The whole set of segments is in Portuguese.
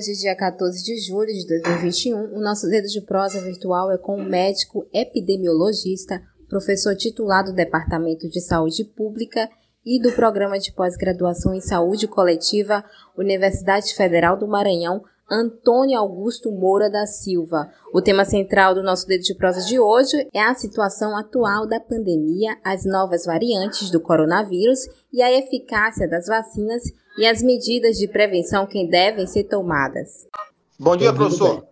Hoje, dia 14 de julho de 2021, o nosso dedo de prosa virtual é com o médico epidemiologista, professor titular do Departamento de Saúde Pública e do Programa de Pós-Graduação em Saúde Coletiva, Universidade Federal do Maranhão, Antônio Augusto Moura da Silva. O tema central do nosso dedo de prosa de hoje é a situação atual da pandemia, as novas variantes do coronavírus e a eficácia das vacinas e as medidas de prevenção que devem ser tomadas. Bom dia, professor.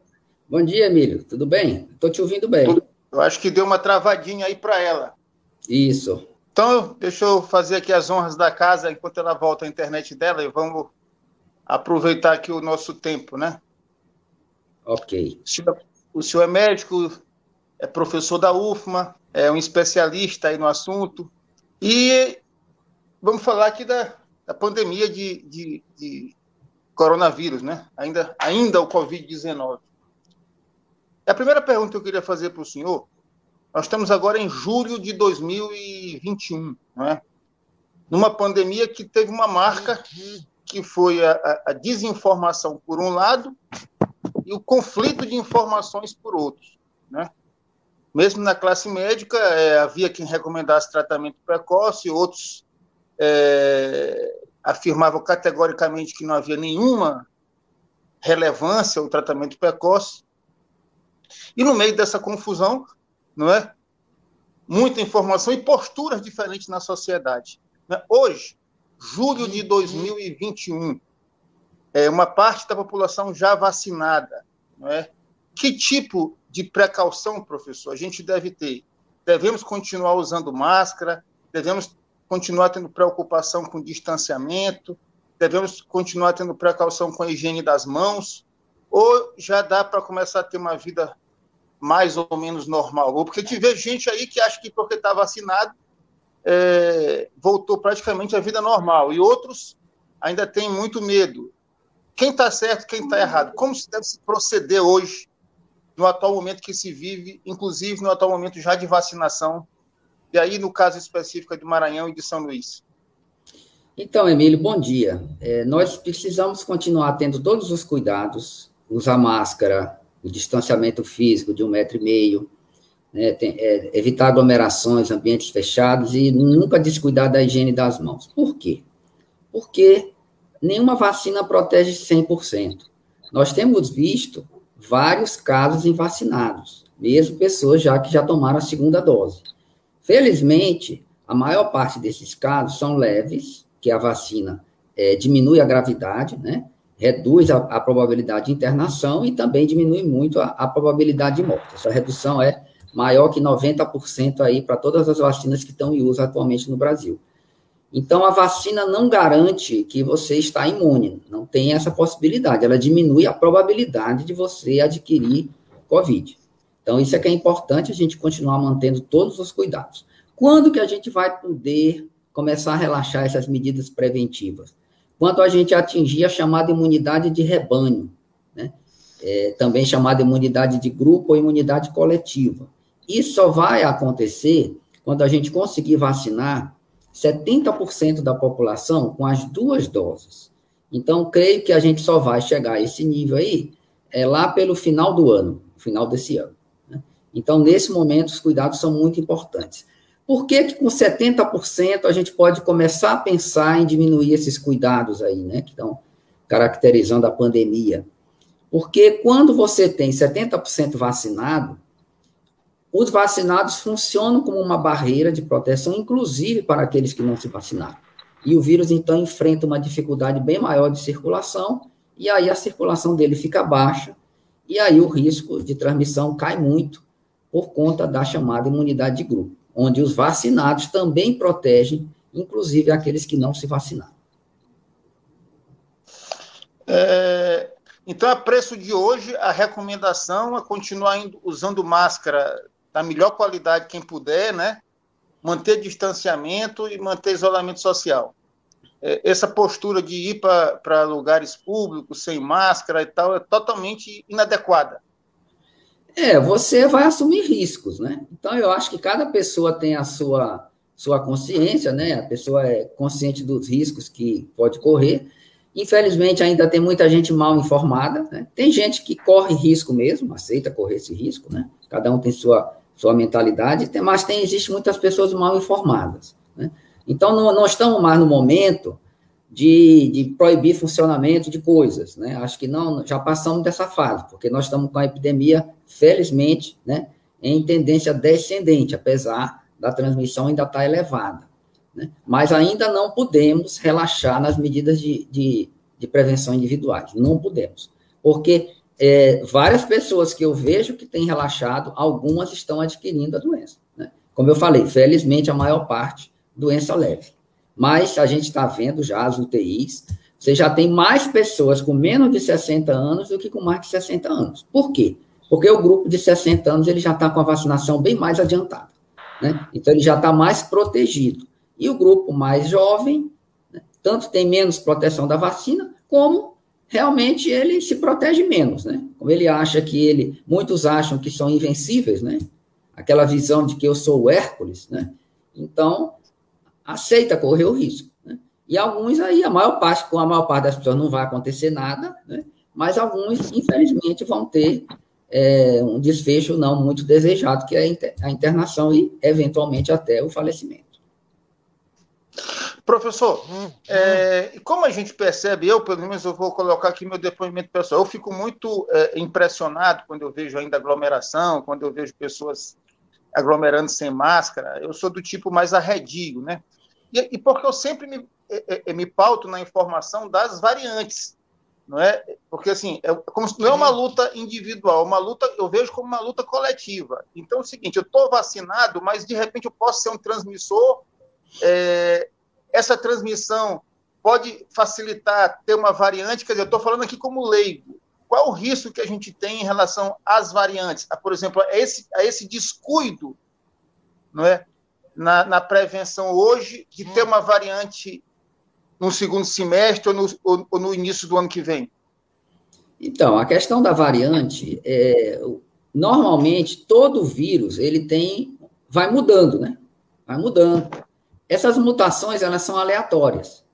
Bom dia, Emílio. Tudo bem? Estou te ouvindo bem. Eu acho que deu uma travadinha aí para ela. Isso. Então, deixa eu fazer aqui as honras da casa enquanto ela volta à internet dela e vamos aproveitar aqui o nosso tempo, né? Ok. O senhor é médico, é professor da UFMA, é um especialista aí no assunto. E vamos falar aqui da, da pandemia de, de, de coronavírus, né? Ainda, ainda o Covid-19. A primeira pergunta que eu queria fazer para o senhor, nós estamos agora em julho de 2021, não é? Numa pandemia que teve uma marca que foi a, a desinformação por um lado e o conflito de informações por outros, né? Mesmo na classe médica, é, havia quem recomendasse tratamento precoce, outros é, afirmavam categoricamente que não havia nenhuma relevância ao tratamento precoce. E no meio dessa confusão, não é? Muita informação e posturas diferentes na sociedade. Né? Hoje, julho de 2021, é, uma parte da população já vacinada. Não é? Que tipo de precaução, professor, a gente deve ter? Devemos continuar usando máscara? Devemos continuar tendo preocupação com distanciamento? Devemos continuar tendo precaução com a higiene das mãos? Ou já dá para começar a ter uma vida mais ou menos normal? Porque tiver gente aí que acha que porque está vacinado é, voltou praticamente à vida normal, e outros ainda têm muito medo. Quem está certo, quem está errado? Como se deve se proceder hoje, no atual momento que se vive, inclusive no atual momento já de vacinação, e aí no caso específico de Maranhão e de São Luís? Então, Emílio, bom dia. É, nós precisamos continuar tendo todos os cuidados, usar máscara, o distanciamento físico de um metro e meio, né, tem, é, evitar aglomerações, ambientes fechados e nunca descuidar da higiene das mãos. Por quê? Porque nenhuma vacina protege 100%. Nós temos visto vários casos em vacinados, mesmo pessoas já que já tomaram a segunda dose. Felizmente, a maior parte desses casos são leves, que a vacina é, diminui a gravidade, né? reduz a, a, probabilidade de internação e também diminui muito a, a probabilidade de morte. Essa redução é maior que 90% aí para todas as vacinas que estão em uso atualmente no Brasil. Então, a vacina não garante que você está imune, não tem essa possibilidade, ela diminui a probabilidade de você adquirir Covid. Então, isso é que é importante a gente continuar mantendo todos os cuidados. Quando que a gente vai poder começar a relaxar essas medidas preventivas? Quando a gente atingir a chamada imunidade de rebanho, né? É, também chamada imunidade de grupo ou imunidade coletiva. Isso só vai acontecer quando a gente conseguir vacinar 70% da população com as duas doses. Então, creio que a gente só vai chegar a esse nível aí é, lá pelo final do ano, final desse ano. Né? Então, nesse momento, os cuidados são muito importantes. Por que, que com 70% a gente pode começar a pensar em diminuir esses cuidados aí, né, que estão caracterizando a pandemia? Porque quando você tem 70% vacinado, os vacinados funcionam como uma barreira de proteção, inclusive para aqueles que não se vacinaram. E o vírus, então, enfrenta uma dificuldade bem maior de circulação, e aí a circulação dele fica baixa, e aí o risco de transmissão cai muito por conta da chamada imunidade de grupo, onde os vacinados também protegem inclusive aqueles que não se vacinaram. É, então, a preço de hoje, a recomendação é continuar usando máscara da melhor qualidade, quem puder, né? Manter distanciamento e manter isolamento social. É, essa postura de ir para lugares públicos sem máscara e tal é totalmente inadequada. É, você vai assumir riscos, né? Então, eu acho que cada pessoa tem a sua, sua consciência, né? A pessoa é consciente dos riscos que pode correr. Infelizmente, ainda tem muita gente mal informada, né? Tem gente que corre risco mesmo, aceita correr esse risco, né? Cada um tem sua, sua mentalidade, mas tem, existe muitas pessoas mal informadas, né? Então, não, não estamos mais no momento de, de, proibir funcionamento de coisas, né? Acho que não, já passamos dessa fase, porque nós estamos com a epidemia, felizmente, né, em tendência descendente, apesar da transmissão ainda estar tá elevada, né? Mas ainda não podemos relaxar nas medidas de, de, de prevenção individuais, não podemos, porque é, várias pessoas que eu vejo que têm relaxado, algumas estão adquirindo a doença, né? Como eu falei, felizmente a maior parte doença leve. Mas a gente está vendo já as UTIs, você já tem mais pessoas com menos de 60 anos do que com mais de 60 anos. Por quê? Porque o grupo de 60 anos ele já está com a vacinação bem mais adiantada. Né? Então, ele já está mais protegido. E o grupo mais jovem, né, tanto tem menos proteção da vacina, como realmente ele se protege menos, né? Como ele acha que ele, muitos acham que são invencíveis, né? Aquela visão de que eu sou o Hércules, né? Então, aceita correr o risco. Né? E alguns aí, a maior parte, com a maior parte das pessoas não vai acontecer nada, né? mas alguns, infelizmente, vão ter é, um desfecho não muito desejado, que é a internação e, eventualmente, até o falecimento. Professor, hum, é, hum. como a gente percebe, eu, pelo menos, eu vou colocar aqui meu depoimento pessoal, eu fico muito é, impressionado quando eu vejo ainda aglomeração, quando eu vejo pessoas aglomerando sem máscara, eu sou do tipo mais arredio, né? E, e porque eu sempre me, é, é, me pauto na informação das variantes, não é? Porque assim, é como não é uma luta individual, é uma luta eu vejo como uma luta coletiva. Então é o seguinte, eu estou vacinado, mas de repente eu posso ser um transmissor. É, essa transmissão pode facilitar ter uma variante, quer dizer, eu estou falando aqui como leigo. Qual o risco que a gente tem em relação às variantes? A, por exemplo, a esse, a esse descuido não é? na, na prevenção hoje de ter uma variante no segundo semestre ou no, ou, ou no início do ano que vem? Então, a questão da variante, é, normalmente todo vírus ele tem, vai mudando, né? Vai mudando. Essas mutações elas são aleatórias.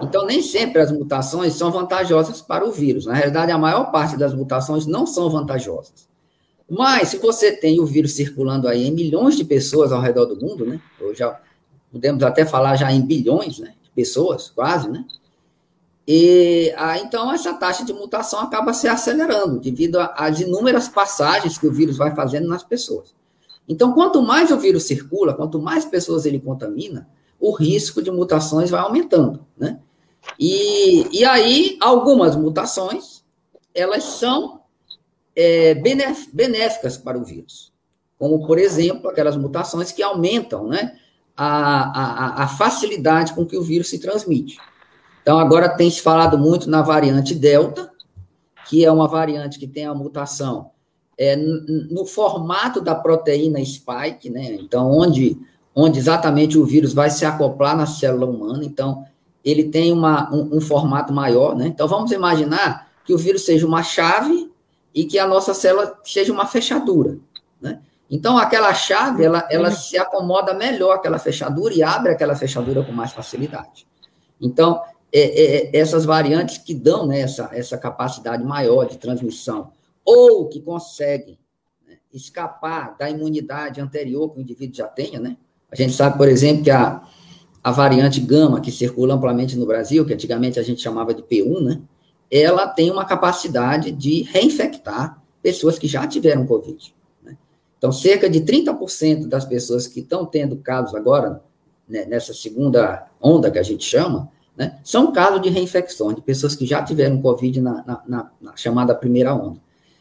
Então, nem sempre as mutações são vantajosas para o vírus. Na realidade, a maior parte das mutações não são vantajosas. Mas, se você tem o vírus circulando aí em milhões de pessoas ao redor do mundo, né? Ou já podemos até falar já em bilhões né, de pessoas, quase, né? E ah, então essa taxa de mutação acaba se acelerando devido às inúmeras passagens que o vírus vai fazendo nas pessoas. Então, quanto mais o vírus circula, quanto mais pessoas ele contamina, o risco de mutações vai aumentando, né? E, e aí, algumas mutações, elas são é, benéficas para o vírus, como, por exemplo, aquelas mutações que aumentam né, a, a, a facilidade com que o vírus se transmite. Então, agora tem se falado muito na variante Delta, que é uma variante que tem a mutação é, no formato da proteína spike, né? Então, onde, onde exatamente o vírus vai se acoplar na célula humana. Então, ele tem uma, um, um formato maior, né? Então, vamos imaginar que o vírus seja uma chave e que a nossa célula seja uma fechadura, né? Então, aquela chave, ela, ela se acomoda melhor àquela fechadura e abre aquela fechadura com mais facilidade. Então, é, é, é, essas variantes que dão né, essa, essa capacidade maior de transmissão, ou que conseguem né, escapar da imunidade anterior que o indivíduo já tenha, né? A gente sabe, por exemplo, que a, a variante gama, que circula amplamente no Brasil, que antigamente a gente chamava de P1, né? ela tem uma capacidade de reinfectar pessoas que já tiveram Covid. Né? Então, cerca de 30% das pessoas que estão tendo casos agora, né, nessa segunda onda que a gente chama, né, são casos de reinfecção, de pessoas que já tiveram Covid na, na, na, na chamada primeira onda.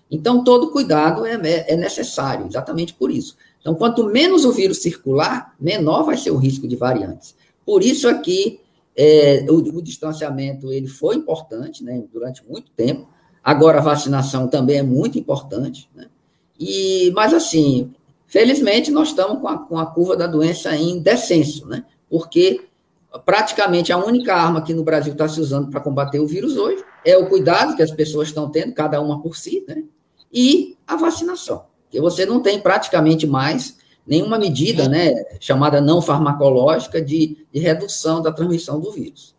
Então, todo cuidado é, é, é necessário, exatamente por isso. Então, quanto menos o vírus circular, menor vai ser o risco de variantes. Por isso aqui, é, o, o, distanciamento ele foi importante né, durante muito tempo. Agora, a vacinação também é muito importante. Né? E, mas, assim, felizmente, nós estamos com a, com a curva da doença em descenso, né? porque praticamente a única arma que no Brasil está se usando para combater o vírus hoje é o cuidado que as pessoas estão tendo, cada uma por si, né? E a vacinação. Que você não tem praticamente mais nenhuma medida né, chamada não farmacológica de, de redução da transmissão do vírus.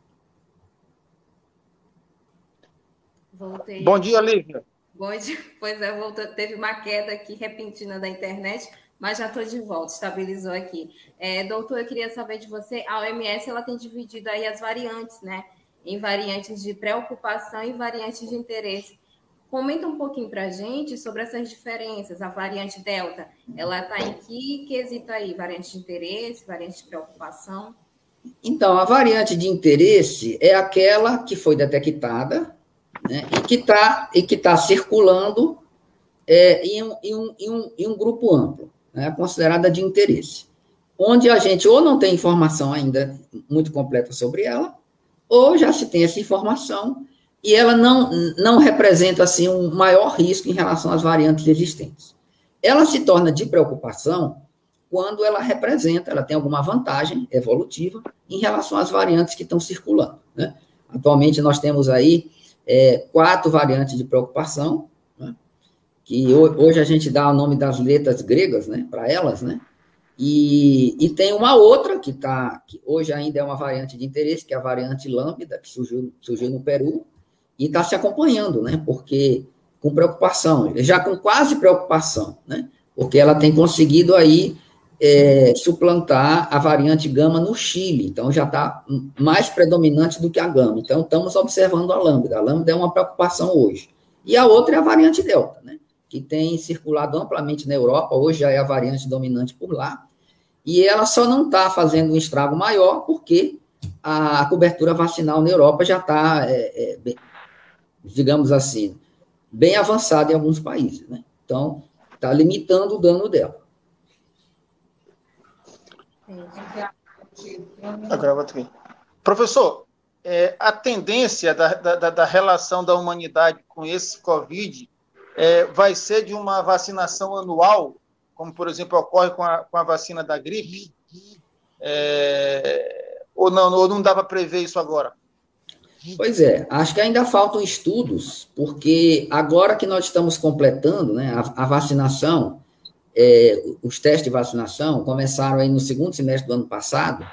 Voltei. Bom dia, Lívia. Bom dia. Pois é, voltou, teve uma queda aqui repentina da internet, mas já estou de volta, estabilizou aqui. É, doutor, eu queria saber de você, a OMS ela tem dividido aí as variantes, né? Em variantes de preocupação e variantes de interesse. Comenta um pouquinho para a gente sobre essas diferenças. A variante Delta, ela está em que quesito aí? Variante de interesse, variante de preocupação? Então, a variante de interesse é aquela que foi detectada né, e que está tá circulando é, em, um, em, um, em, um, em um grupo amplo, né, considerada de interesse, onde a gente ou não tem informação ainda muito completa sobre ela, ou já se tem essa informação e ela não, não representa assim um maior risco em relação às variantes existentes. Ela se torna de preocupação quando ela representa, ela tem alguma vantagem evolutiva em relação às variantes que estão circulando. Né? Atualmente nós temos aí é, quatro variantes de preocupação, né? que hoje a gente dá o nome das letras gregas né, para elas, né? E, e, tem uma outra que tá, que hoje ainda é uma variante de interesse, que é a variante lambda, que surgiu, surgiu no Peru, e está se acompanhando, né? Porque com preocupação, já com quase preocupação, né? Porque ela tem conseguido aí é, suplantar a variante gama no Chile, então já está mais predominante do que a gama. Então estamos observando a lambda. A lambda é uma preocupação hoje. E a outra é a variante delta, né? Que tem circulado amplamente na Europa, hoje já é a variante dominante por lá. E ela só não está fazendo um estrago maior porque a cobertura vacinal na Europa já está é, é, digamos assim, bem avançada em alguns países. Né? Então, está limitando o dano dela. Agora Professor, é, a tendência da, da, da, relação da humanidade com esse Covid é, vai ser de uma vacinação anual, como, por exemplo, ocorre com a, com a vacina da gripe? É, ou não, ou não dá para prever isso agora? Pois é, acho que ainda faltam estudos, porque agora que nós estamos completando né, a, a vacinação, é, os testes de vacinação começaram aí no segundo semestre do ano passado,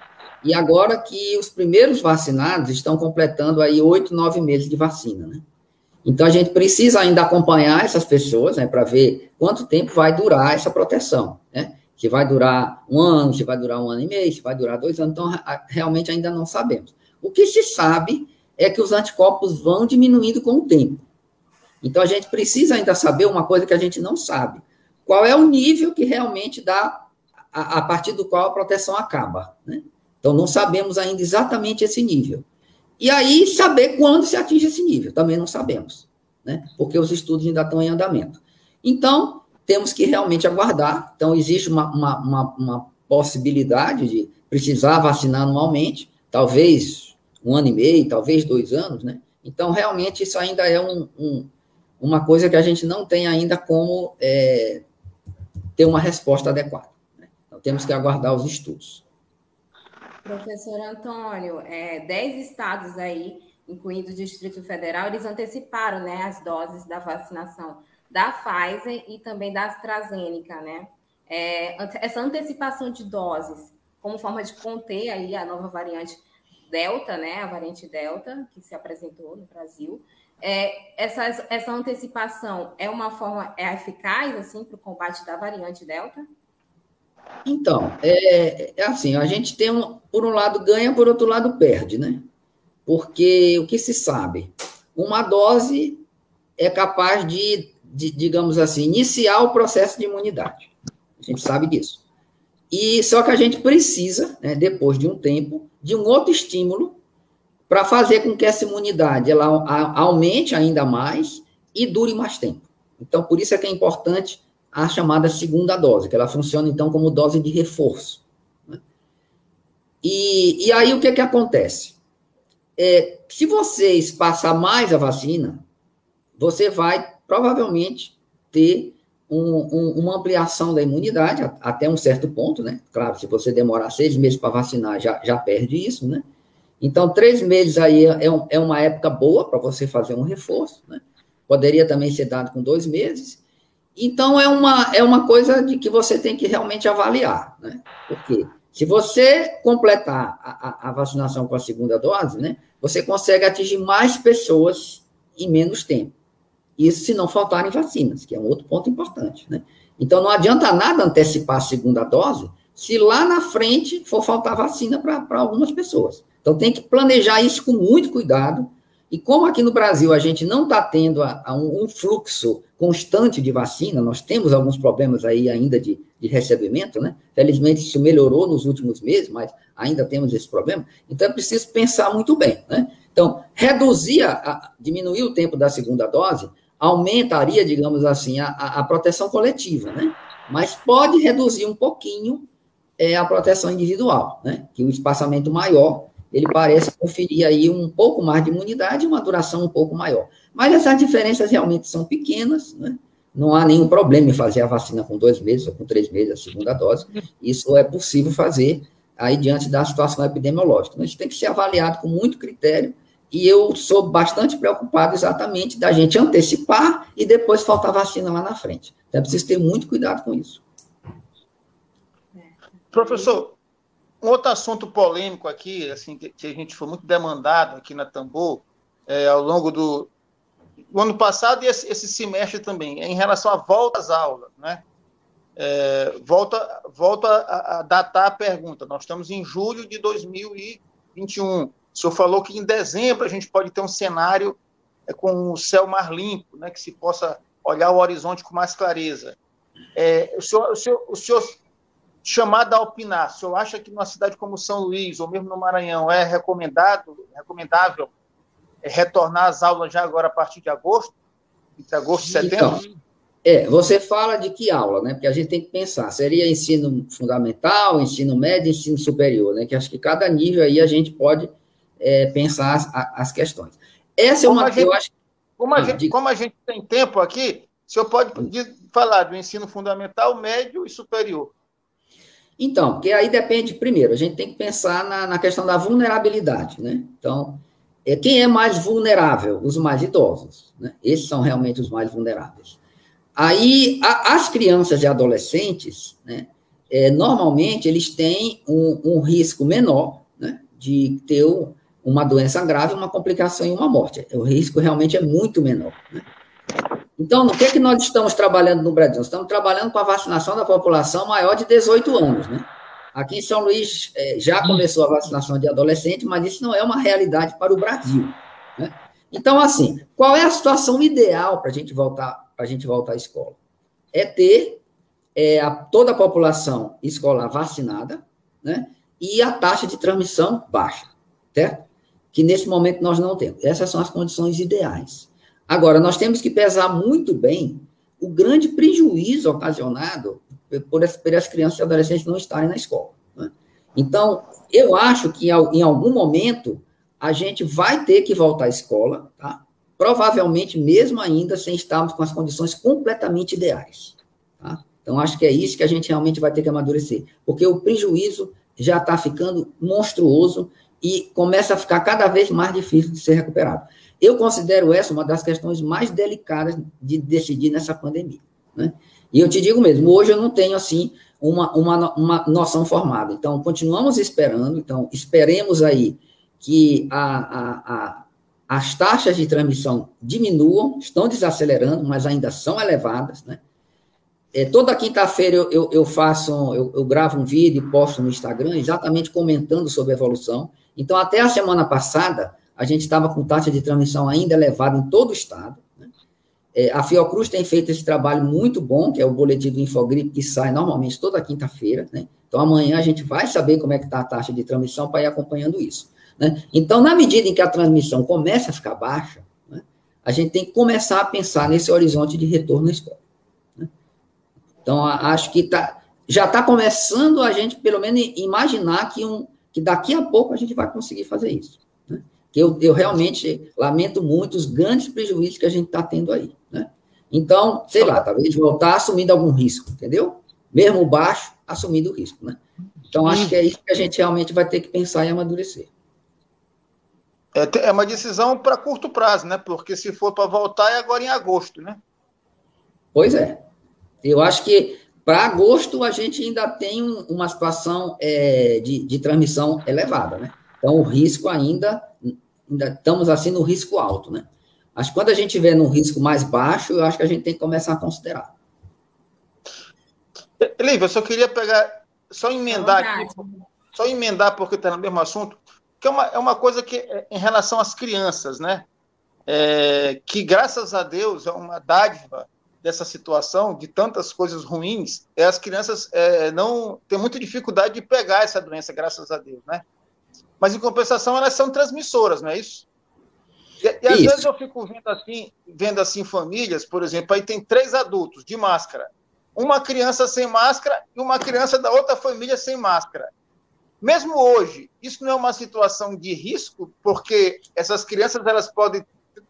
e agora que os primeiros vacinados estão completando aí oito, nove meses de vacina, né? Então, a gente precisa ainda acompanhar essas pessoas, né, para ver quanto tempo vai durar essa proteção, né? Se vai durar um ano, se vai durar um ano e meio, se vai durar dois anos, então, realmente ainda não sabemos. O que se sabe é que os anticorpos vão diminuindo com o tempo. Então, a gente precisa ainda saber uma coisa que a gente não sabe. Qual é o nível que realmente dá, a, a partir do qual a proteção acaba, né? Então, não sabemos ainda exatamente esse nível. E aí, saber quando se atinge esse nível, também não sabemos, né? Porque os estudos ainda estão em andamento. Então, temos que realmente aguardar. Então, existe uma, uma, uma, uma possibilidade de precisar vacinar anualmente, talvez um ano e meio, talvez dois anos, né? Então, realmente, isso ainda é um, um, uma coisa que a gente não tem ainda como é, ter uma resposta adequada. Né? Então, temos que aguardar os estudos. Professor Antônio, é, dez estados aí, incluindo o Distrito Federal, eles anteciparam né, as doses da vacinação da Pfizer e também da AstraZeneca, né? É, essa antecipação de doses, como forma de conter aí a nova variante Delta, né, a variante Delta, que se apresentou no Brasil. É, essa, essa antecipação é uma forma é eficaz assim para o combate da variante Delta? Então, é, é, assim, a gente tem um, por um lado ganha, por outro lado perde, né? Porque o que se sabe, uma dose é capaz de, de digamos assim, iniciar o processo de imunidade. A gente sabe disso. E só que a gente precisa, né, depois de um tempo, de um outro estímulo para fazer com que essa imunidade ela aumente ainda mais e dure mais tempo. Então, por isso é que é importante a chamada segunda dose, que ela funciona então como dose de reforço. Né? E, e aí o que, que acontece? É, se você espaçar mais a vacina, você vai provavelmente ter um, um, uma ampliação da imunidade até um certo ponto, né? Claro, se você demorar seis meses para vacinar, já, já perde isso, né? Então, três meses aí é, um, é uma época boa para você fazer um reforço, né? Poderia também ser dado com dois meses. Então, é uma, é uma coisa de que você tem que realmente avaliar, né? Porque se você completar a, a, a vacinação com a segunda dose, né? Você consegue atingir mais pessoas em menos tempo. Isso se não faltarem vacinas, que é um outro ponto importante, né? Então, não adianta nada antecipar a segunda dose se lá na frente for faltar vacina para algumas pessoas. Então, tem que planejar isso com muito cuidado. E como aqui no Brasil a gente não está tendo a, a um, um, fluxo constante de vacina, nós temos alguns problemas aí ainda de, de recebimento, né? Felizmente isso melhorou nos últimos meses, mas ainda temos esse problema. Então, é preciso pensar muito bem, né? Então, reduzir, a, a, diminuir o tempo da segunda dose aumentaria, digamos assim, a, a proteção coletiva, né? Mas pode reduzir um pouquinho é, a proteção individual, né? Que o espaçamento maior, ele parece conferir aí um pouco mais de imunidade e uma duração um pouco maior. Mas essas diferenças realmente são pequenas, né? Não há nenhum problema em fazer a vacina com dois meses ou com três meses, a segunda dose. Isso é possível fazer aí diante da situação epidemiológica. Mas tem que ser avaliado com muito critério e eu sou bastante preocupado exatamente da gente antecipar e depois faltar vacina lá na frente. É preciso ter muito cuidado com isso. Professor, um outro assunto polêmico aqui, assim, que, a gente foi muito demandado aqui na Tambor, é, ao longo do, do, ano passado e esse, esse, semestre também, é em relação à volta às aulas, né? É, volta volta a, a datar a pergunta. Nós estamos em julho de 2021 o senhor falou que em dezembro a gente pode ter um cenário é, com o céu mais limpo, né, que se possa olhar o horizonte com mais clareza. É, o, senhor, o, senhor, o senhor chamado a opinar, o senhor acha que numa cidade como São Luís, ou mesmo no Maranhão, é recomendado, recomendável é, retornar às aulas já agora a partir de agosto, entre agosto e setembro? Então, é, você fala de que aula, né? Porque a gente tem que pensar, seria ensino fundamental, ensino médio, ensino superior, né? Que acho que cada nível aí a gente pode é, pensar as, as, questões. Essa como é uma. Gente, eu acho, como, a ah, gente, como a gente tem tempo aqui, o senhor pode falar do ensino fundamental, médio e superior. Então, porque aí depende, primeiro, a gente tem que pensar na, na questão da vulnerabilidade, né? Então, é, quem é mais vulnerável? Os mais idosos, né? Esses são realmente os mais vulneráveis. Aí, a, as crianças e adolescentes, né? É, normalmente, eles têm um, um risco menor, né? De ter um, uma doença grave, uma complicação e uma morte. O risco realmente é muito menor. Né? Então, o que é que nós estamos trabalhando no Brasil? Nós estamos trabalhando com a vacinação da população maior de 18 anos, né? Aqui em São Luís é, já começou a vacinação de adolescente, mas isso não é uma realidade para o Brasil. Né? Então, assim, qual é a situação ideal para a gente voltar para a gente voltar à escola? É ter é, a, toda a população escolar vacinada, né? E a taxa de transmissão baixa, certo? Que nesse momento nós não temos. Essas são as condições ideais. Agora, nós temos que pesar muito bem o grande prejuízo ocasionado por as, crianças e adolescentes não estarem na escola. Né? Então, eu acho que em algum momento a gente vai ter que voltar à escola, tá? provavelmente mesmo ainda sem estarmos com as condições completamente ideais. Tá? Então, acho que é isso que a gente realmente vai ter que amadurecer, porque o prejuízo já está ficando monstruoso e começa a ficar cada vez mais difícil de ser recuperado. Eu considero essa uma das questões mais delicadas de decidir nessa pandemia. Né? E eu te digo mesmo, hoje eu não tenho, assim, uma, uma, uma noção formada. Então, continuamos esperando, então, esperemos aí que a, a, a, as taxas de transmissão diminuam, estão desacelerando, mas ainda são elevadas, né? É, toda quinta-feira eu, eu, eu, faço, eu, eu gravo um vídeo e posto no Instagram, exatamente comentando sobre a evolução. Então, até a semana passada, a gente estava com taxa de transmissão ainda elevada em todo o estado. Né? É, a Fiocruz tem feito esse trabalho muito bom, que é o boletim do Infogripe, que sai normalmente toda quinta-feira. Né? Então, amanhã a gente vai saber como é que está a taxa de transmissão para ir acompanhando isso. Né? Então, na medida em que a transmissão começa a ficar baixa, né, a gente tem que começar a pensar nesse horizonte de retorno à escola. Né? Então, acho que tá, já está começando a gente, pelo menos, imaginar que um, que daqui a pouco a gente vai conseguir fazer isso. Né? Que eu, eu realmente lamento muito os grandes prejuízos que a gente está tendo aí. Né? Então, sei lá, talvez voltar assumindo algum risco, entendeu? Mesmo baixo, assumindo o risco, né? Então, acho que é isso que a gente realmente vai ter que pensar e amadurecer. É, é uma decisão para curto prazo, né? Porque se for para voltar, é agora em agosto, né? Pois é. Eu acho que para agosto a gente ainda tem uma situação é, de, de transmissão elevada, né? Então, o risco ainda, ainda estamos assim no risco alto, né? Acho que quando a gente estiver no risco mais baixo, eu acho que a gente tem que começar a considerar. Lívia, eu só queria pegar, só emendar aqui, só emendar porque está no mesmo assunto, que é uma, é uma coisa que, é, em relação às crianças, né? É, que graças a Deus é uma dádiva dessa situação, de tantas coisas ruins, é as crianças é, não têm muita dificuldade de pegar essa doença, graças a Deus, né? Mas, em compensação, elas são transmissoras, não é isso? E, e às isso. vezes eu fico vendo assim, vendo assim famílias, por exemplo, aí tem três adultos de máscara, uma criança sem máscara e uma criança da outra família sem máscara. Mesmo hoje, isso não é uma situação de risco, porque essas crianças elas podem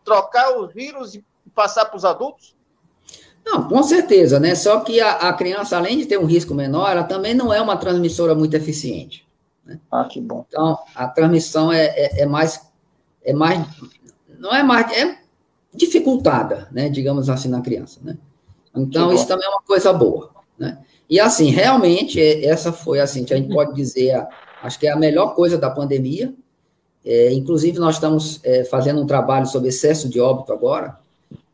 trocar o vírus e passar para os adultos? Não, com certeza, né? Só que a, a, criança, além de ter um risco menor, ela também não é uma transmissora muito eficiente. Né? Ah, que bom. Então, a transmissão é, é, é, mais, é mais, não é mais, é dificultada, né? Digamos assim, na criança, né? Então, isso também é uma coisa boa, né? E assim, realmente, é, essa foi, assim, a gente pode dizer, acho que é a melhor coisa da pandemia. É, inclusive, nós estamos é, fazendo um trabalho sobre excesso de óbito agora,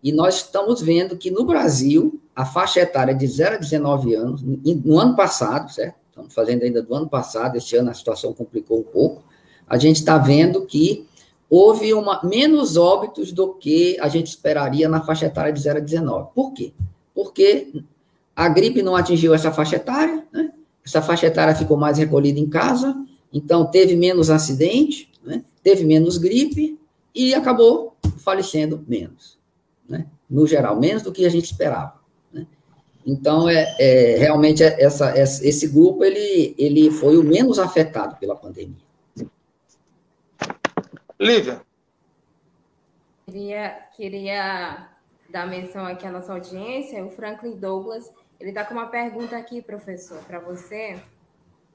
e nós estamos vendo que no Brasil, a faixa etária de 0 a 19 anos, no ano passado, certo? Estamos fazendo ainda do ano passado, este ano a situação complicou um pouco. A gente está vendo que houve uma, menos óbitos do que a gente esperaria na faixa etária de 0 a 19. Por quê? Porque a gripe não atingiu essa faixa etária, né? Essa faixa etária ficou mais recolhida em casa, então teve menos acidente, né? teve menos gripe e acabou falecendo menos né? no geral, menos do que a gente esperava. Né? Então, é, é realmente, é, essa, esse grupo ele, ele foi o menos afetado pela pandemia. Lívia. Queria, queria dar menção aqui à nossa audiência, o Franklin Douglas, ele está com uma pergunta aqui, professor, para você.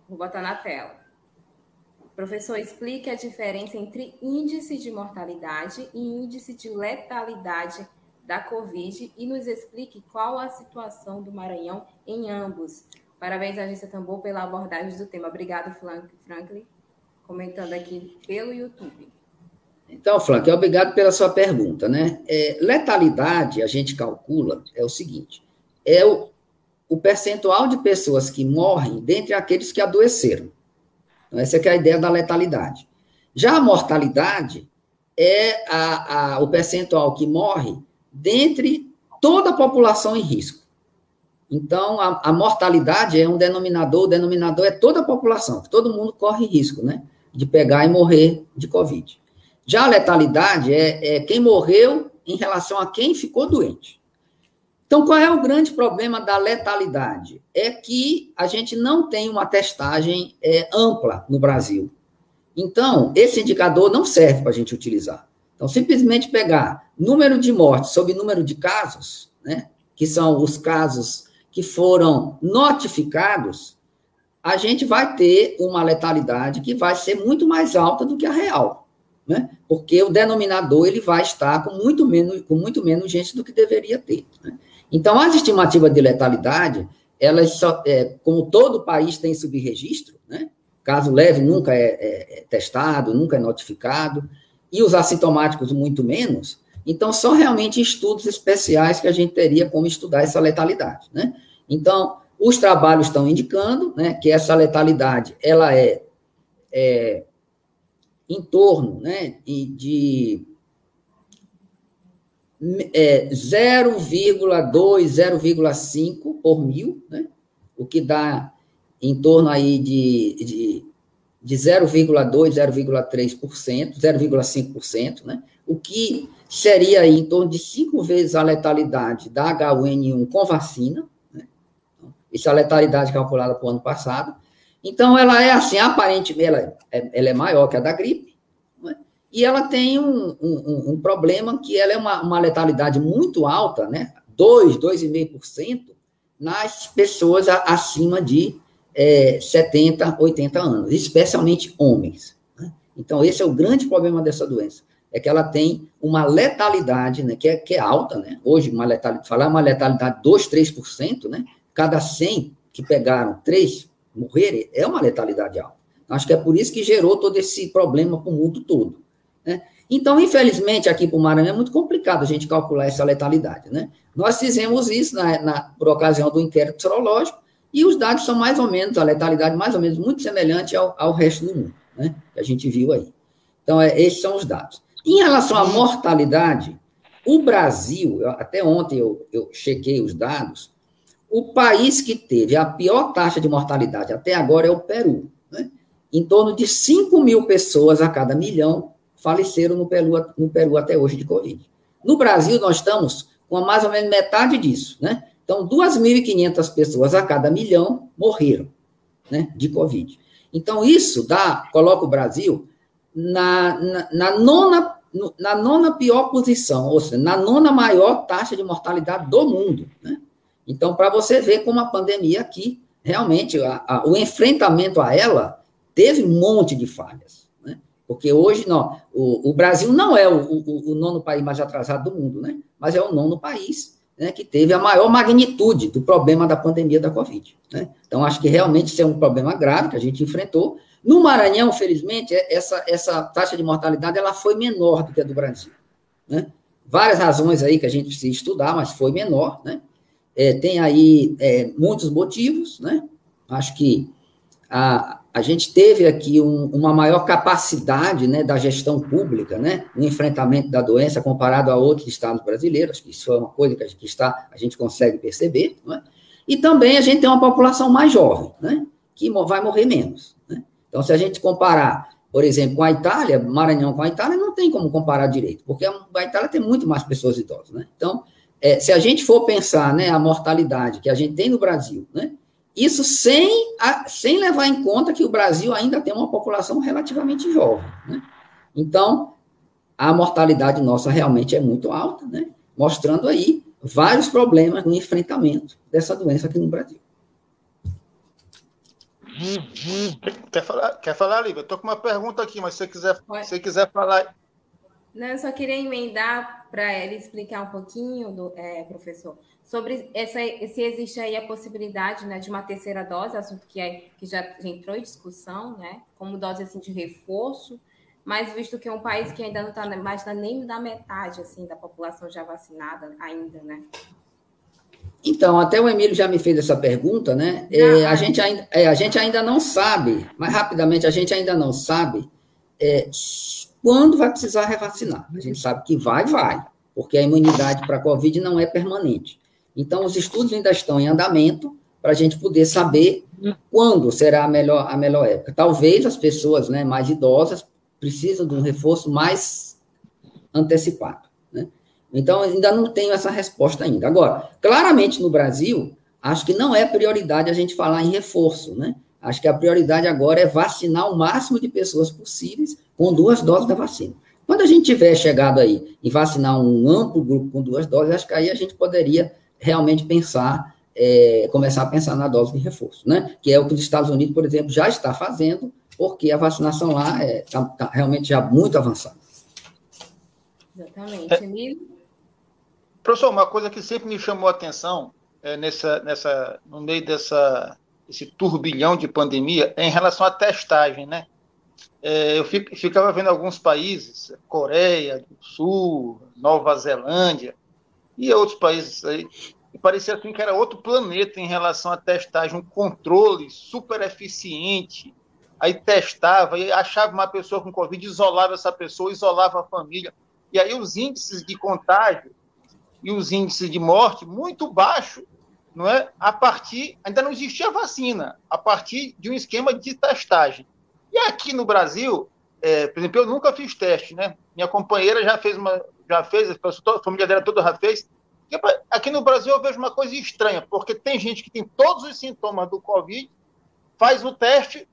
Vou botar na tela. Professor, explique a diferença entre índice de mortalidade e índice de letalidade da Covid e nos explique qual a situação do Maranhão em ambos. Parabéns, Agência Tambor, pela abordagem do tema. Obrigado, Franklin, comentando aqui pelo YouTube. Então, Frank, obrigado pela sua pergunta, né? É, letalidade, a gente calcula, é o seguinte, é o, o percentual de pessoas que morrem dentre aqueles que adoeceram. Então, essa é, é a ideia da letalidade. Já a mortalidade é a, a, o percentual que morre dentre toda a população em risco. Então, a, a, mortalidade é um denominador, o denominador é toda a população, todo mundo corre risco, né, de pegar e morrer de Covid. Já a letalidade é, é quem morreu em relação a quem ficou doente. Então, qual é o grande problema da letalidade? É que a gente não tem uma testagem é, ampla no Brasil. Então, esse indicador não serve para a gente utilizar. Então, simplesmente pegar número de mortes sobre número de casos, né, que são os casos que foram notificados, a gente vai ter uma letalidade que vai ser muito mais alta do que a real, né? Porque o denominador ele vai estar com muito menos, com muito menos gente do que deveria ter. Né? Então, as estimativas de letalidade, elas só, é, como todo país tem subregistro, né? Caso leve nunca é, é, é testado, nunca é notificado e os assintomáticos muito menos, então só realmente estudos especiais que a gente teria como estudar essa letalidade, né? Então, os trabalhos estão indicando, né, que essa letalidade, ela é, é em torno, né, de é, 0,2, 0,5 por mil, né, o que dá em torno aí de, de de 0,2%, 0,3%, 0,5%, né? O que seria aí em torno de cinco vezes a letalidade da H1N1 com vacina, né? Essa é a letalidade calculada para o ano passado, Então, ela é assim, aparentemente, ela é, ela é maior que a da gripe, né? e ela tem um, um, um, problema que ela é uma, uma letalidade muito alta, né? 2, 2,5% nas pessoas acima de é, 70, 80 anos, especialmente homens. Né? Então, esse é o grande problema dessa doença, é que ela tem uma letalidade, né, que, é, que é alta, né? Hoje, uma letalidade, falar uma letalidade de 2, 3%, né? Cada 100 que pegaram, 3 morrerem, é uma letalidade alta. Acho que é por isso que gerou todo esse problema para o mundo todo. Né? Então, infelizmente, aqui para o Maranhão é muito complicado a gente calcular essa letalidade. Né? Nós fizemos isso na, na, por ocasião do inquérito sorológico, e os dados são mais ou menos, a letalidade mais ou menos muito semelhante ao, ao resto do mundo, né? que a gente viu aí. Então, é, esses são os dados. Em relação à mortalidade, o Brasil, até ontem eu, eu chequei os dados, o país que teve a pior taxa de mortalidade até agora é o Peru. Né? Em torno de 5 mil pessoas a cada milhão faleceram no Peru, no Peru até hoje de Covid. No Brasil, nós estamos com mais ou menos metade disso. Né? Então, 2.500 pessoas a cada milhão morreram né, de Covid. Então, isso dá, coloca o Brasil na, na, na, nona, na nona pior posição, ou seja, na nona maior taxa de mortalidade do mundo. Né? Então, para você ver como a pandemia aqui, realmente, a, a, o enfrentamento a ela teve um monte de falhas. Né? Porque hoje, não, o, o Brasil não é o, o, o, nono país mais atrasado do mundo, né? mas é o nono país né, que teve a maior magnitude do problema da pandemia da Covid. Né? Então, acho que realmente isso é um problema grave que a gente enfrentou. No Maranhão, felizmente, é, essa, essa taxa de mortalidade ela foi menor do que a do Brasil. Né? Várias razões aí que a gente precisa estudar, mas foi menor, né? é, tem aí é, muitos motivos, né? Acho que a, a gente teve aqui um, uma maior capacidade né, da gestão pública, né, no enfrentamento da doença comparado a outros estados brasileiros, que isso é uma coisa que a gente, está, a gente consegue perceber, né? e também a gente tem uma população mais jovem, né, que vai morrer menos. Né? Então, se a gente comparar, por exemplo, com a Itália, Maranhão com a Itália, não tem como comparar direito, porque a Itália tem muito mais pessoas idosas. Né? Então, é, se a gente for pensar né, a mortalidade que a gente tem no Brasil, né, isso sem, a, sem levar em conta que o Brasil ainda tem uma população relativamente jovem. Né? Então, a mortalidade nossa realmente é muito alta, né? mostrando aí vários problemas no enfrentamento dessa doença aqui no Brasil. Quer falar, quer falar Lívia? Estou com uma pergunta aqui, mas se você quiser, se você quiser falar, não, eu só queria emendar para ele explicar um pouquinho, do, é, professor, sobre essa, se existe aí a possibilidade né, de uma terceira dose, assunto que, é, que já entrou em discussão, né, como dose assim, de reforço, mas visto que é um país que ainda não está mais nem da metade assim, da população já vacinada ainda, né? Então, até o Emílio já me fez essa pergunta, né? É, a, gente ainda, é, a gente ainda não sabe, mas rapidamente, a gente ainda não sabe é, quando vai precisar revacinar? A gente sabe que vai, vai, porque a imunidade para a Covid não é permanente. Então, os estudos ainda estão em andamento para a gente poder saber quando será a melhor, a melhor época. Talvez as pessoas né, mais idosas precisam de um reforço mais antecipado. Né? Então, ainda não tenho essa resposta ainda. Agora, claramente no Brasil, acho que não é prioridade a gente falar em reforço, né? Acho que a prioridade agora é vacinar o máximo de pessoas possíveis com duas doses da vacina. Quando a gente tiver chegado aí e vacinar um amplo grupo com duas doses, acho que aí a gente poderia realmente pensar, é, começar a pensar na dose de reforço, né? Que é o que os Estados Unidos, por exemplo, já está fazendo, porque a vacinação lá está é, tá, tá realmente já muito avançada. Exatamente. É, Emílio? Professor, uma coisa que sempre me chamou a atenção é, nessa, nessa, no meio dessa, esse turbilhão de pandemia é em relação à testagem, né? É, eu ficava vendo alguns países, Coreia do Sul, Nova Zelândia e outros países aí, e parecia assim que era outro planeta em relação à testagem, um controle super eficiente. Aí testava, e achava uma pessoa com Covid, isolava essa pessoa, isolava a família. E aí os índices de contágio e os índices de morte muito baixos, não é? A partir, ainda não existia vacina, a partir de um esquema de testagem. E aqui no Brasil, é, por exemplo, eu nunca fiz teste, né? Minha companheira já fez uma, já fez, a família dela toda já fez. Aqui no Brasil eu vejo uma coisa estranha, porque tem gente que tem todos os sintomas do Covid faz o teste,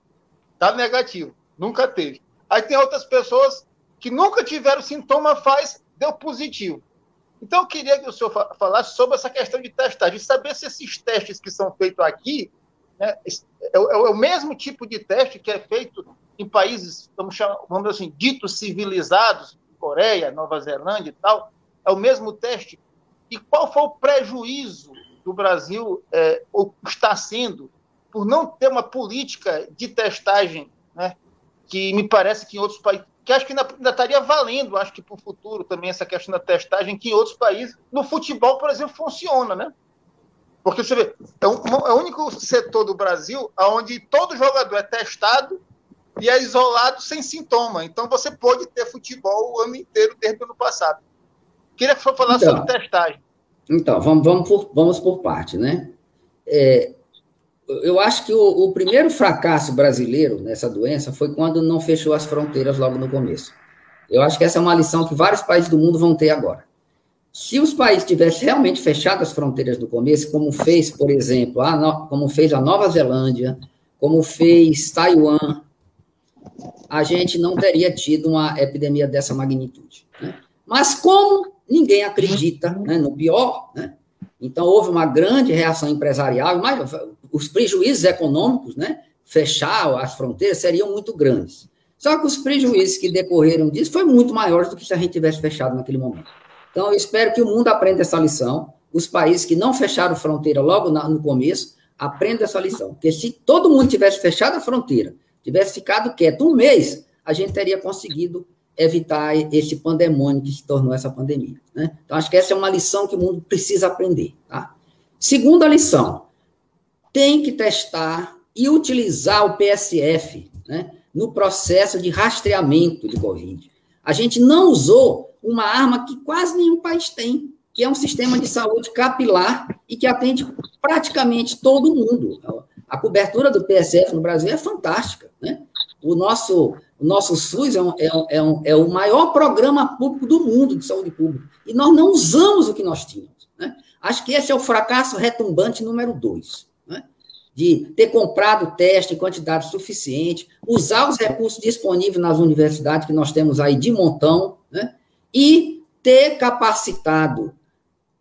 dá negativo. Nunca teve. Aí tem outras pessoas que nunca tiveram sintoma, faz, deu positivo. Então, eu queria que o senhor falasse sobre essa questão de testagem, de saber se esses testes que são feitos aqui né, é, é, é, o mesmo tipo de teste que é feito em países, vamos, chamar, vamos dizer assim, ditos civilizados, Coreia, Nova Zelândia e tal, é o mesmo teste. E qual foi o prejuízo do Brasil, é, ou está sendo, por não ter uma política de testagem, né, que me parece que em outros países, que acho que ainda, ainda estaria valendo, acho que para o futuro também essa questão da testagem, que em outros países, no futebol, por exemplo, funciona, né? Porque você vê, é, um, é o único setor do Brasil onde todo jogador é testado e é isolado sem sintoma. Então você pode ter futebol o ano inteiro desde o ano passado. Queria falasse então, sobre testagem. Então, vamos, vamos, por, vamos por parte, né? É, eu acho que o, o, primeiro fracasso brasileiro nessa doença foi quando não fechou as fronteiras logo no começo. Eu acho que essa é uma lição que vários países do mundo vão ter agora. Se os países tivessem realmente fechado as fronteiras no começo, como fez, por exemplo, a, como fez a Nova Zelândia, como fez Taiwan, a gente não teria tido uma epidemia dessa magnitude. Né? Mas como ninguém acredita né, no pior, né? então houve uma grande reação empresarial, mas os prejuízos econômicos, né, fechar as fronteiras, seriam muito grandes. Só que os prejuízos que decorreram disso foi muito maiores do que se a gente tivesse fechado naquele momento. Então, eu espero que o mundo aprenda essa lição. Os países que não fecharam fronteira logo no começo, aprendam essa lição. Porque se todo mundo tivesse fechado a fronteira, tivesse ficado quieto um mês, a gente teria conseguido evitar esse pandemônio que se tornou essa pandemia. Né? Então, acho que essa é uma lição que o mundo precisa aprender. Tá? Segunda lição, tem que testar e utilizar o PSF né, no processo de rastreamento de Covid. A gente não usou uma arma que quase nenhum país tem, que é um sistema de saúde capilar e que atende praticamente todo mundo. A cobertura do PSF no Brasil é fantástica. Né? O, nosso, o nosso SUS é, é, um, é, um, é o maior programa público do mundo de saúde pública. E nós não usamos o que nós tínhamos. Né? Acho que esse é o fracasso retumbante número dois. Né? De ter comprado teste em quantidade suficiente, usar os recursos disponíveis nas universidades que nós temos aí de montão, né? e ter capacitado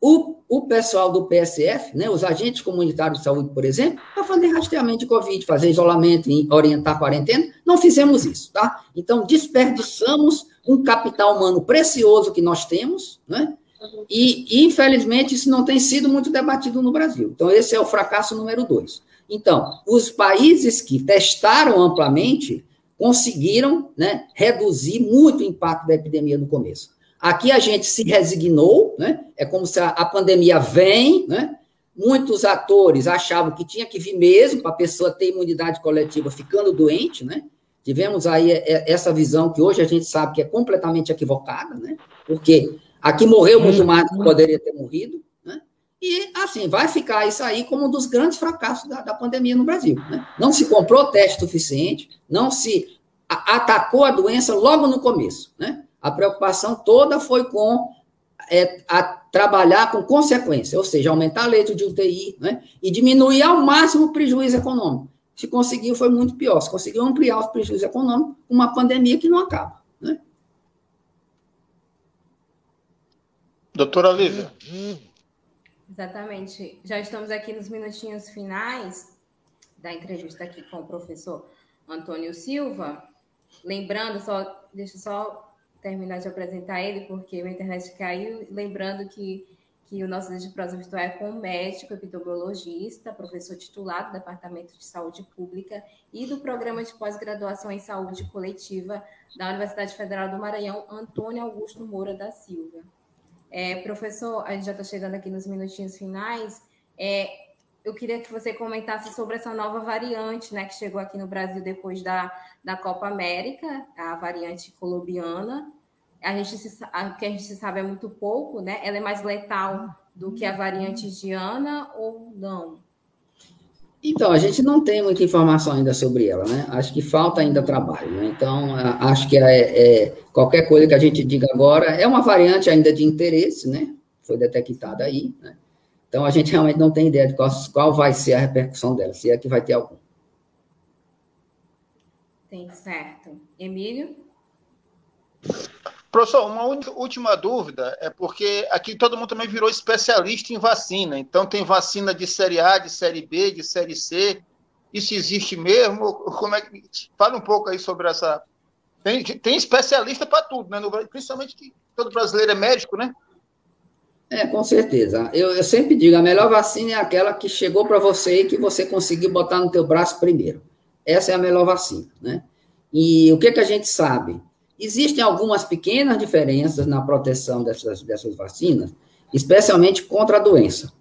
o, o pessoal do PSF, né, os agentes comunitários de saúde, por exemplo, para fazer rastreamento de Covid, fazer isolamento, orientar a quarentena. Não fizemos isso, tá? Então, desperdiçamos um capital humano precioso que nós temos, né? E, infelizmente, isso não tem sido muito debatido no Brasil. Então, esse é o fracasso número dois. Então, os países que testaram amplamente conseguiram né, reduzir muito o impacto da epidemia no começo. Aqui a gente se resignou, né? É como se a, a pandemia vem, né? Muitos atores achavam que tinha que vir mesmo para a pessoa ter imunidade coletiva ficando doente, né? Tivemos aí é, é, essa visão que hoje a gente sabe que é completamente equivocada, né? Porque aqui morreu muito mais do que poderia ter morrido, né? E, assim, vai ficar isso aí como um dos grandes fracassos da, da pandemia no Brasil, né? Não se comprou teste suficiente, não se atacou a doença logo no começo, né? A preocupação toda foi com é, a trabalhar com consequência, ou seja, aumentar a leito de UTI né, e diminuir ao máximo o prejuízo econômico. Se conseguiu, foi muito pior. Se conseguiu ampliar os prejuízos econômicos, uma pandemia que não acaba. Né? Doutora Lívia. Exatamente. Já estamos aqui nos minutinhos finais da entrevista aqui com o professor Antônio Silva. Lembrando, só, deixa eu só terminar de apresentar ele, porque a internet caiu. Lembrando que, que o nosso de prosa virtual é com um médico, epidemiologista, professor titular do Departamento de Saúde Pública e do Programa de Pós-Graduação em Saúde Coletiva da Universidade Federal do Maranhão, Antônio Augusto Moura da Silva. É, professor, a gente já está chegando aqui nos minutinhos finais. É, eu queria que você comentasse sobre essa nova variante, né, que chegou aqui no Brasil depois da, da Copa América, a variante colombiana. A gente se, a, que a gente sabe é muito pouco, né? Ela é mais letal do que a variante indiana ou não? Então, a gente não tem muita informação ainda sobre ela, né? Acho que falta ainda trabalho, né? Então, acho que é, é, qualquer coisa que a gente diga agora é uma variante ainda de interesse, né? Foi detectada aí, né? Então, a gente realmente não tem ideia de qual, qual vai ser a repercussão dela, se é que vai ter algum. Tem certo. Emílio? Professor, uma última dúvida é porque aqui todo mundo também virou especialista em vacina. Então tem vacina de série A, de série B, de série C. Isso existe mesmo? Como é que fala um pouco aí sobre essa? Tem, tem especialista para tudo, né? No, principalmente que todo brasileiro é médico, né? É, com certeza. Eu, eu sempre digo, a melhor vacina é aquela que chegou para você e que você conseguiu botar no teu braço primeiro. Essa é a melhor vacina, né? E o que, que a gente sabe? Existem algumas pequenas diferenças na proteção dessas, dessas vacinas, especialmente contra a doença.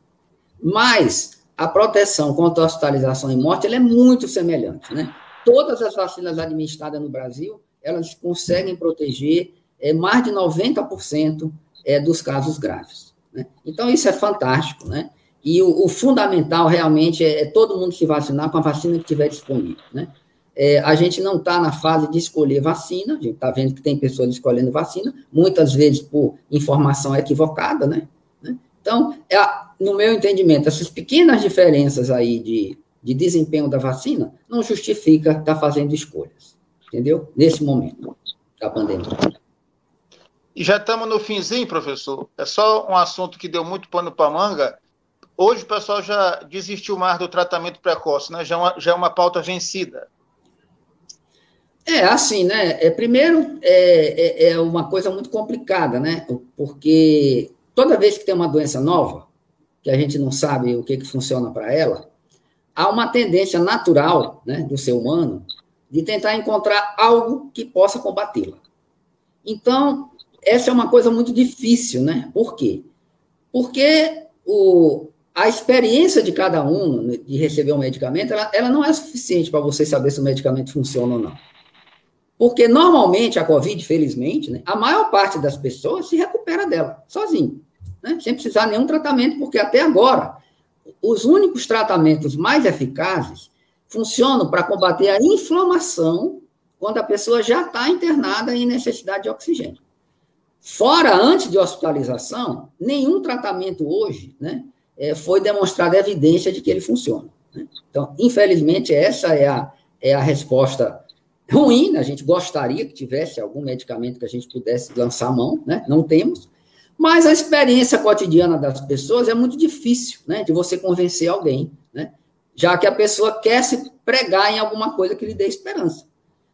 Mas a proteção contra a hospitalização e morte é muito semelhante. Né? Todas as vacinas administradas no Brasil, elas conseguem proteger é, mais de 90% é, dos casos graves. Né? Então, isso é fantástico. Né? E o, o fundamental realmente é, é, todo mundo se vacinar com a vacina que tiver disponível. Né? É, a gente não está na fase de escolher vacina, a gente está vendo que tem pessoas escolhendo vacina, muitas vezes por informação equivocada, né? né? Então, é, no meu entendimento, essas pequenas diferenças aí de, de desempenho da vacina não justifica estar tá fazendo escolhas, entendeu? Nesse momento da pandemia. E já estamos no finzinho, professor. É só um assunto que deu muito pano para manga. Hoje o pessoal já desistiu mais do tratamento precoce, né? Já, é uma, já é uma pauta vencida. É, assim, né? É, primeiro, é, é, é, uma coisa muito complicada, né? Porque toda vez que tem uma doença nova, que a gente não sabe o que, que funciona para ela, há uma tendência natural né, do ser humano de tentar encontrar algo que possa combatê-la. Então, essa é uma coisa muito difícil, né? Por quê? Porque o, a experiência de cada um de receber um medicamento, ela, ela não é suficiente para você saber se o medicamento funciona ou não. Porque normalmente a Covid, felizmente, né, a maior parte das pessoas se recupera dela, sozinho, né, sem precisar nenhum tratamento, porque até agora os únicos tratamentos mais eficazes funcionam para combater a inflamação quando a pessoa já está internada em necessidade de oxigênio. Fora, antes de hospitalização, nenhum tratamento hoje né, é, foi demonstrada evidência de que ele funciona. Né? Então, infelizmente, essa é a, é a resposta ruim, né? a gente gostaria que tivesse algum medicamento que a gente pudesse lançar a mão, né? Não temos. Mas a experiência cotidiana das pessoas é muito difícil, né? De você convencer alguém, né? Já que a pessoa quer se pregar em alguma coisa que lhe dê esperança.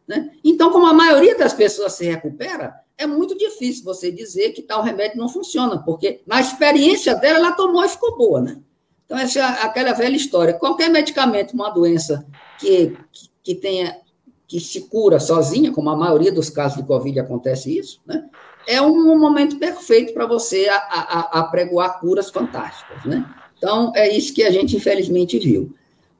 Né? Então, como a maioria das pessoas se recupera, é muito difícil você dizer que tal remédio não funciona, porque na experiência dela, ela tomou e ficou boa, né? Então, essa é aquela velha história. Qualquer medicamento, uma doença que, que, que tenha que se cura sozinha, como a maioria dos casos de Covid acontece isso, né? É um momento perfeito para você apregoar curas fantásticas, né? Então, é isso que a gente, infelizmente, viu.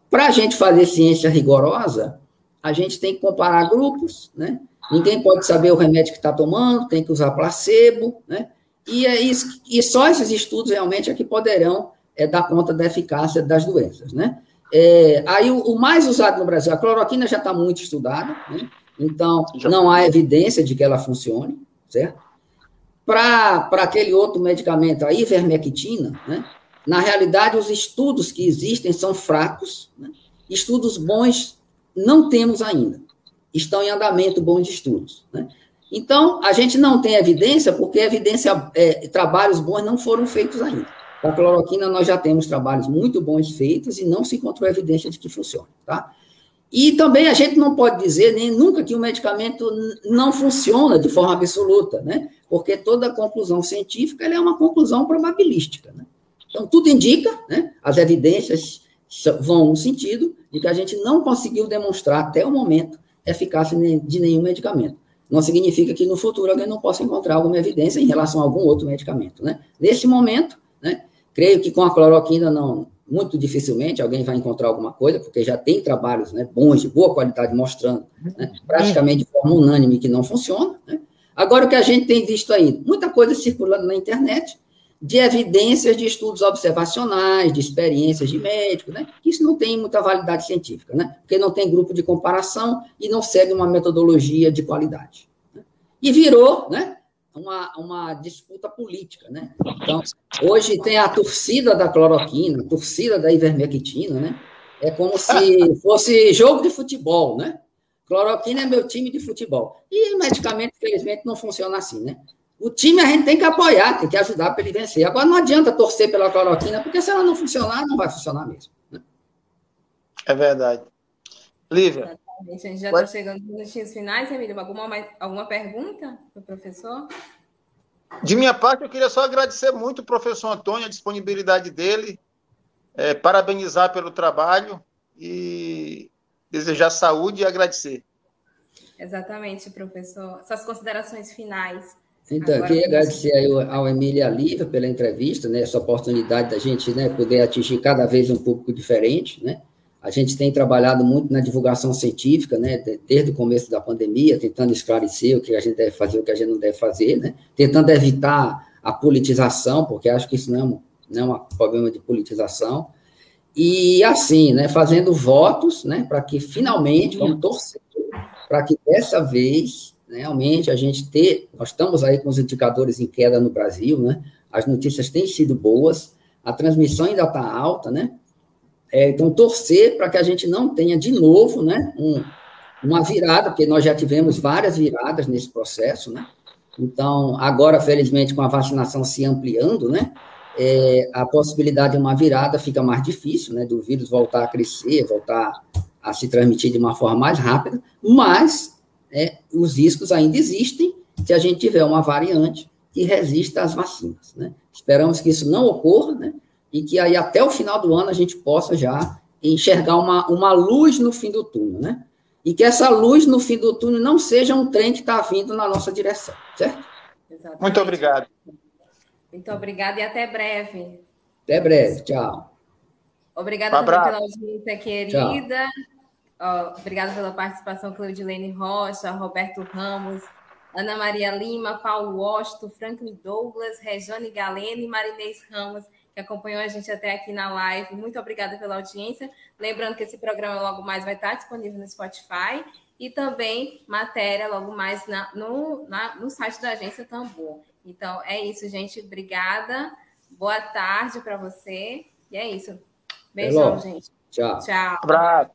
Para a gente fazer ciência rigorosa, a gente tem que comparar grupos, né? Ninguém pode saber o remédio que está tomando, tem que usar placebo, né? E, é isso, e só esses estudos realmente é que poderão é, dar conta da eficácia das doenças, né? É, aí o, o, mais usado no Brasil, a cloroquina já está muito estudada, né? então já. não há evidência de que ela funcione, certo? Para aquele outro medicamento, a ivermectina, né? na realidade os estudos que existem são fracos, né? estudos bons não temos ainda, estão em andamento bons estudos. Né? Então, a gente não tem evidência porque evidência, é, trabalhos bons não foram feitos ainda. Para a cloroquina, nós já temos trabalhos muito bons feitos e não se encontrou evidência de que funciona, tá? E também a gente não pode dizer nem nunca que o medicamento não funciona de forma absoluta, né? Porque toda conclusão científica é uma conclusão probabilística, né? Então, tudo indica, né? As evidências vão no sentido de que a gente não conseguiu demonstrar até o momento eficácia de nenhum medicamento. Não significa que no futuro alguém não possa encontrar alguma evidência em relação a algum outro medicamento, né? Nesse momento, né? Creio que com a cloroquina não, muito dificilmente alguém vai encontrar alguma coisa, porque já tem trabalhos né, bons, de boa qualidade, mostrando né, praticamente de forma unânime que não funciona. Né? Agora, o que a gente tem visto aí? Muita coisa circulando na internet, de evidências de estudos observacionais, de experiências de médicos, né? Isso não tem muita validade científica, né? Porque não tem grupo de comparação e não segue uma metodologia de qualidade. Né? E virou, né? uma, uma disputa política, né? Então, hoje tem a torcida da cloroquina, a torcida da ivermectina, né? É como se fosse jogo de futebol, né? Cloroquina é meu time de futebol. E medicamento, infelizmente, não funciona assim, né? O time a gente tem que apoiar, tem que ajudar para ele vencer. Agora não adianta torcer pela cloroquina, porque se ela não funcionar, não vai funcionar mesmo. Né? É verdade. Lívia. A gente já está chegando nos minutinhos finais, Emílio. Alguma, alguma pergunta para o professor? De minha parte, eu queria só agradecer muito o professor Antônio, a disponibilidade dele, é, parabenizar pelo trabalho e desejar saúde e agradecer. Exatamente, professor. Suas considerações finais. Então, Agora, queria agradecer ao, ao Emílio e à Lívia pela entrevista, né, essa oportunidade da gente né, poder atingir cada vez um público diferente, né? A gente tem trabalhado muito na divulgação científica, né, desde o começo da pandemia, tentando esclarecer o que a gente deve fazer, o que a gente não deve fazer, né, tentando evitar a politização, porque acho que isso não é um, não é um problema de politização, e assim, né, fazendo votos, né, para que finalmente, vamos torcer, para que dessa vez, realmente, a gente ter, nós estamos aí com os indicadores em queda no Brasil, né, as notícias têm sido boas, a transmissão ainda está alta, né, é, então, torcer para que a gente não tenha de novo né, um, uma virada, porque nós já tivemos várias viradas nesse processo, né? Então, agora, felizmente, com a vacinação se ampliando, né? É, a possibilidade de uma virada fica mais difícil, né? Do vírus voltar a crescer, voltar a se transmitir de uma forma mais rápida, mas é, os riscos ainda existem se a gente tiver uma variante que resista às vacinas, né? Esperamos que isso não ocorra, né? e que aí até o final do ano a gente possa já enxergar uma, uma luz no fim do túnel, né? E que essa luz no fim do túnel não seja um trem que está vindo na nossa direção, certo? Exatamente. Muito obrigado. Muito obrigada e até breve. Até breve, tchau. Obrigada um pela audiência querida. Oh, obrigada pela participação, Claudilene Rocha, Roberto Ramos, Ana Maria Lima, Paulo Washington, Franklin Douglas, Rejane Galeno e Marinês Ramos que acompanhou a gente até aqui na live. Muito obrigada pela audiência. Lembrando que esse programa logo mais vai estar disponível no Spotify e também matéria logo mais na, no, na, no site da Agência Tambor. Então é isso, gente. Obrigada. Boa tarde para você. E é isso. Beijão, gente. Tchau. Tchau. Abraço.